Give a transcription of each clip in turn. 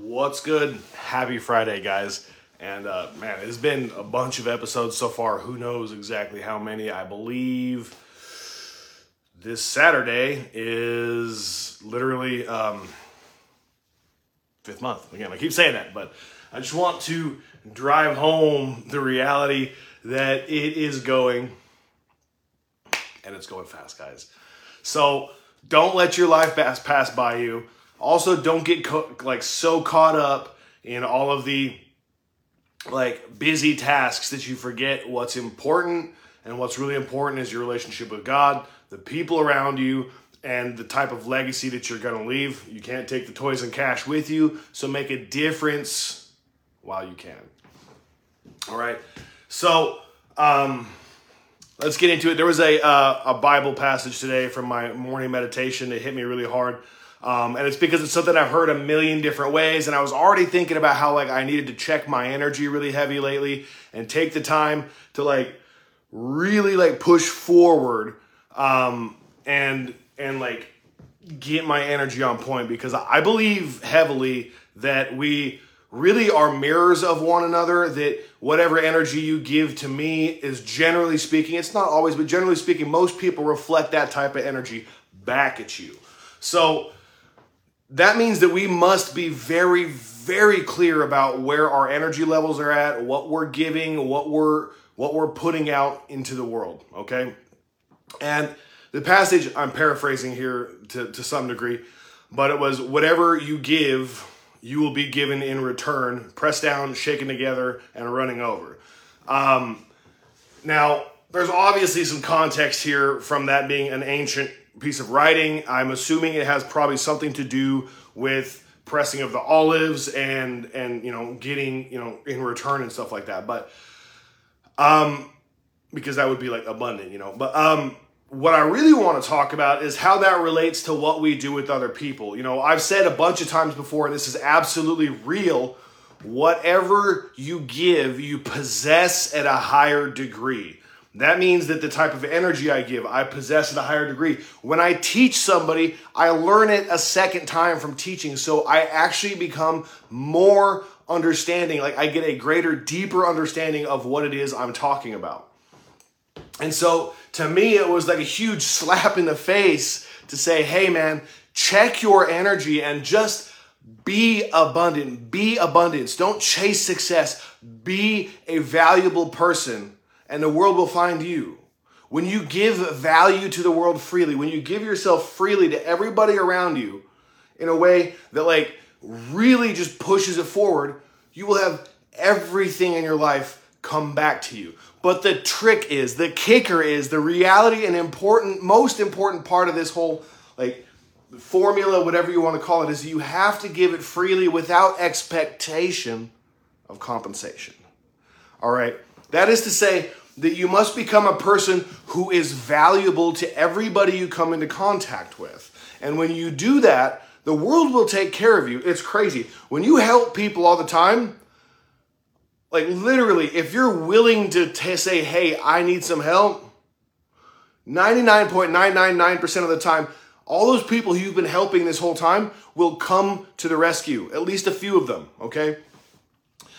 What's good? Happy Friday, guys. And uh, man, it's been a bunch of episodes so far. Who knows exactly how many? I believe this Saturday is literally um, fifth month. Again, I keep saying that, but I just want to drive home the reality that it is going, and it's going fast, guys. So don't let your life pass pass by you. Also, don't get co- like so caught up in all of the like busy tasks that you forget what's important and what's really important is your relationship with God, the people around you, and the type of legacy that you're going to leave. You can't take the toys and cash with you, so make a difference while you can. All right. So, um, let's get into it. There was a uh, a Bible passage today from my morning meditation that hit me really hard. Um, and it's because it's something I've heard a million different ways, and I was already thinking about how like I needed to check my energy really heavy lately and take the time to like really like push forward um, and and like get my energy on point because I believe heavily that we really are mirrors of one another that whatever energy you give to me is generally speaking it's not always but generally speaking most people reflect that type of energy back at you. So that means that we must be very very clear about where our energy levels are at what we're giving what we're what we're putting out into the world okay? And the passage i'm paraphrasing here to, to some degree but it was whatever you give you will be given in return pressed down shaken together and running over. Um, now there's obviously some context here from that being an ancient piece of writing. I'm assuming it has probably something to do with pressing of the olives and and you know getting you know in return and stuff like that. But um because that would be like abundant, you know. But um what I really want to talk about is how that relates to what we do with other people. You know, I've said a bunch of times before, and this is absolutely real. Whatever you give, you possess at a higher degree. That means that the type of energy I give, I possess at a higher degree. When I teach somebody, I learn it a second time from teaching. So I actually become more understanding. Like I get a greater, deeper understanding of what it is I'm talking about. And so to me, it was like a huge slap in the face to say, hey man, check your energy and just be abundant. Be abundance. Don't chase success. Be a valuable person and the world will find you. When you give value to the world freely, when you give yourself freely to everybody around you in a way that like really just pushes it forward, you will have everything in your life come back to you. But the trick is, the kicker is, the reality and important, most important part of this whole like formula, whatever you want to call it, is you have to give it freely without expectation of compensation. All right. That is to say, that you must become a person who is valuable to everybody you come into contact with. And when you do that, the world will take care of you. It's crazy. When you help people all the time, like literally, if you're willing to t- say, hey, I need some help, 99.999% of the time, all those people you've been helping this whole time will come to the rescue, at least a few of them, okay?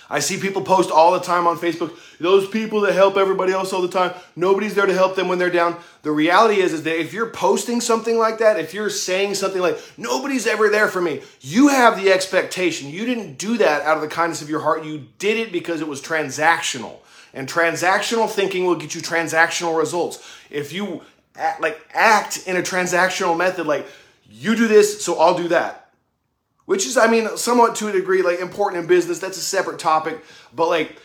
I see people post all the time on Facebook, those people that help everybody else all the time, nobody's there to help them when they're down. The reality is, is that if you're posting something like that, if you're saying something like, nobody's ever there for me, you have the expectation. You didn't do that out of the kindness of your heart. You did it because it was transactional. And transactional thinking will get you transactional results. If you act, like act in a transactional method, like you do this, so I'll do that which is, I mean, somewhat to a degree, like important in business. That's a separate topic. But like,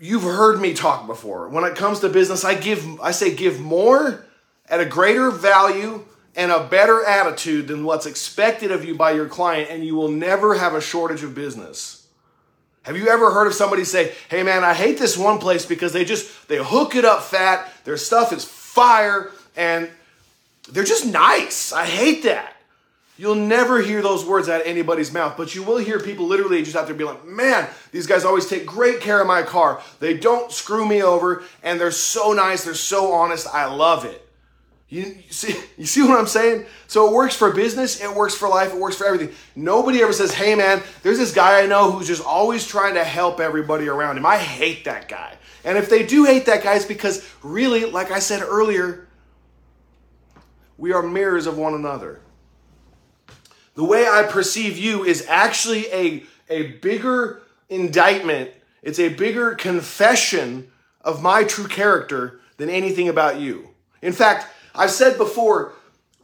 you've heard me talk before. When it comes to business, I give, I say, give more at a greater value and a better attitude than what's expected of you by your client, and you will never have a shortage of business. Have you ever heard of somebody say, "Hey man, I hate this one place because they just they hook it up fat, their stuff is fire, and they're just nice. I hate that." You'll never hear those words out of anybody's mouth, but you will hear people literally just out there be like, man, these guys always take great care of my car. They don't screw me over, and they're so nice, they're so honest. I love it. You, you, see, you see what I'm saying? So it works for business, it works for life, it works for everything. Nobody ever says, hey man, there's this guy I know who's just always trying to help everybody around him. I hate that guy. And if they do hate that guy, it's because really, like I said earlier, we are mirrors of one another. The way I perceive you is actually a, a bigger indictment, it's a bigger confession of my true character than anything about you. In fact, I've said before,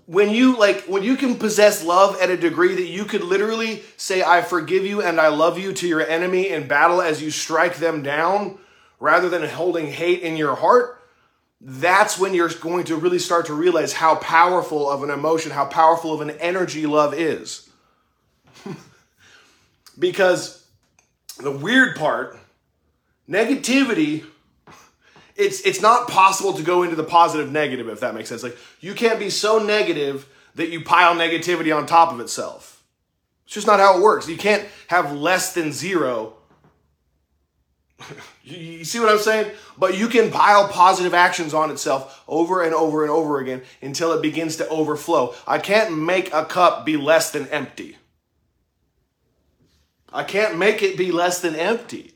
when you like when you can possess love at a degree that you could literally say I forgive you and I love you to your enemy in battle as you strike them down rather than holding hate in your heart, that's when you're going to really start to realize how powerful of an emotion, how powerful of an energy love is. because the weird part, negativity it's it's not possible to go into the positive negative if that makes sense. Like you can't be so negative that you pile negativity on top of itself. It's just not how it works. You can't have less than zero. you, you see what I'm saying? But you can pile positive actions on itself over and over and over again until it begins to overflow. I can't make a cup be less than empty. I can't make it be less than empty.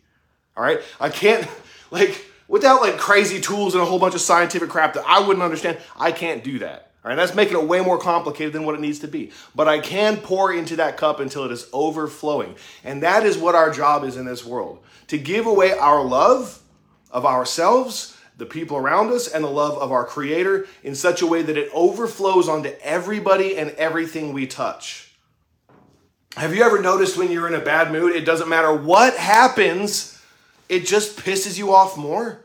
All right? I can't like without like crazy tools and a whole bunch of scientific crap that I wouldn't understand. I can't do that. All right, that's making it way more complicated than what it needs to be. But I can pour into that cup until it is overflowing. And that is what our job is in this world to give away our love of ourselves, the people around us, and the love of our Creator in such a way that it overflows onto everybody and everything we touch. Have you ever noticed when you're in a bad mood, it doesn't matter what happens, it just pisses you off more.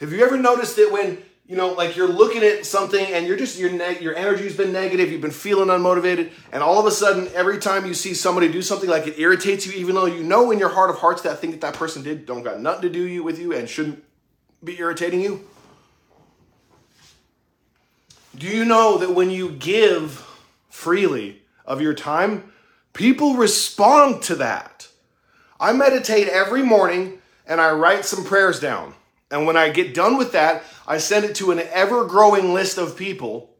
Have you ever noticed that when you know, like you're looking at something and you're just your ne- your energy's been negative, you've been feeling unmotivated, and all of a sudden, every time you see somebody do something, like it irritates you, even though you know in your heart of hearts that thing that that person did don't got nothing to do you with you and shouldn't be irritating you. Do you know that when you give freely of your time, people respond to that? I meditate every morning and I write some prayers down. And when I get done with that, I send it to an ever growing list of people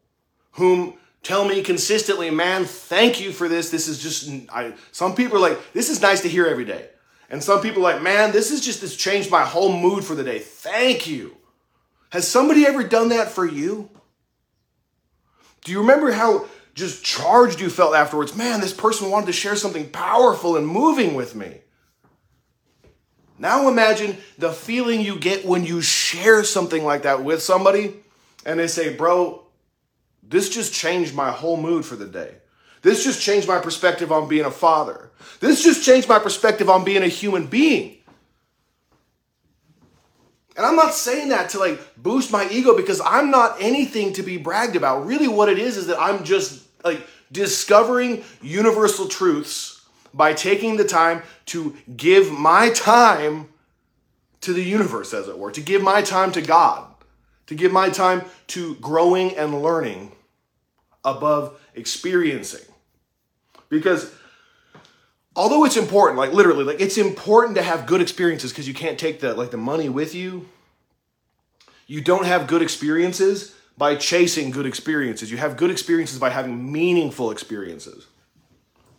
whom tell me consistently, man, thank you for this. This is just, I, some people are like, this is nice to hear every day. And some people are like, man, this is just, this changed my whole mood for the day. Thank you. Has somebody ever done that for you? Do you remember how just charged you felt afterwards? Man, this person wanted to share something powerful and moving with me. Now imagine the feeling you get when you share something like that with somebody and they say, Bro, this just changed my whole mood for the day. This just changed my perspective on being a father. This just changed my perspective on being a human being. And I'm not saying that to like boost my ego because I'm not anything to be bragged about. Really, what it is is that I'm just like discovering universal truths by taking the time to give my time to the universe, as it were, to give my time to God, to give my time to growing and learning above experiencing. Because although it's important, like literally, like it's important to have good experiences because you can't take the like the money with you. You don't have good experiences by chasing good experiences. You have good experiences by having meaningful experiences.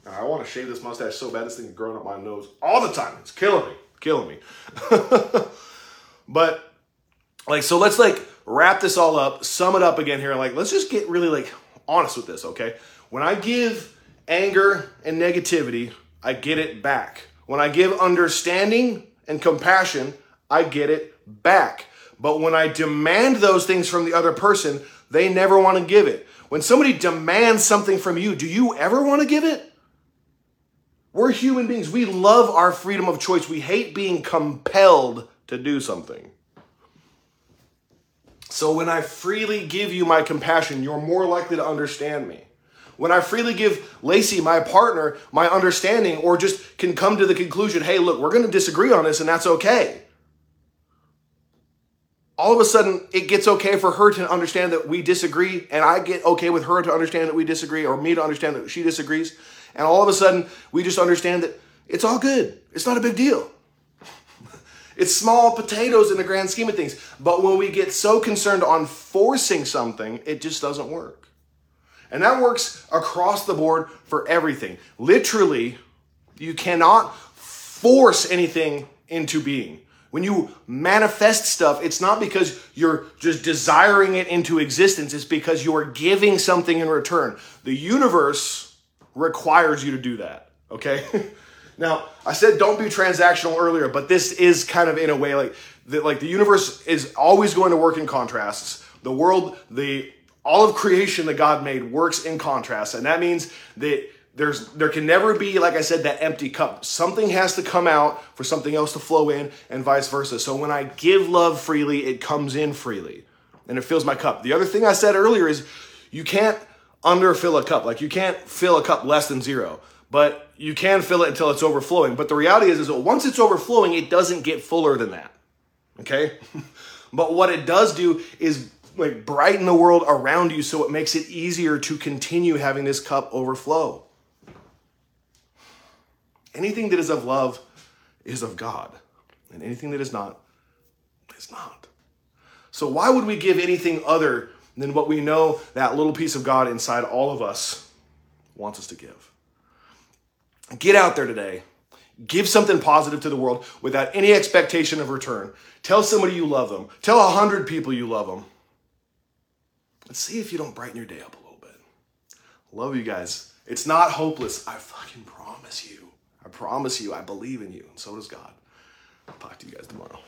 I want to shave this mustache so bad. This thing is growing up my nose all the time. It's killing me, killing me. but like, so let's like wrap this all up, sum it up again here. Like, let's just get really like honest with this, okay? When I give anger and negativity, I get it back. When I give understanding and compassion, I get it back. But when I demand those things from the other person, they never want to give it. When somebody demands something from you, do you ever want to give it? We're human beings. We love our freedom of choice. We hate being compelled to do something. So when I freely give you my compassion, you're more likely to understand me. When I freely give Lacey, my partner, my understanding, or just can come to the conclusion, hey, look, we're going to disagree on this and that's okay. All of a sudden, it gets okay for her to understand that we disagree, and I get okay with her to understand that we disagree, or me to understand that she disagrees. And all of a sudden, we just understand that it's all good. It's not a big deal. It's small potatoes in the grand scheme of things. But when we get so concerned on forcing something, it just doesn't work. And that works across the board for everything. Literally, you cannot force anything into being. When you manifest stuff, it's not because you're just desiring it into existence, it's because you're giving something in return. The universe requires you to do that, okay? now, I said don't be transactional earlier, but this is kind of in a way like the, like the universe is always going to work in contrasts. The world, the all of creation that God made works in contrast, and that means that there's there can never be like i said that empty cup something has to come out for something else to flow in and vice versa so when i give love freely it comes in freely and it fills my cup the other thing i said earlier is you can't underfill a cup. Like you can't fill a cup less than zero but you can fill it until it's overflowing. But the reality is is once it's overflowing it doesn't get fuller than that okay? But what it does do is like brighten the world around you so it makes it easier to continue having this cup overflow. Anything that is of love is of God, and anything that is not is not. So, why would we give anything other than what we know that little piece of God inside all of us wants us to give? Get out there today. Give something positive to the world without any expectation of return. Tell somebody you love them. Tell a hundred people you love them. Let's see if you don't brighten your day up a little bit. Love you guys. It's not hopeless. I fucking promise you. I promise you, I believe in you, and so does God. I'll talk to you guys tomorrow.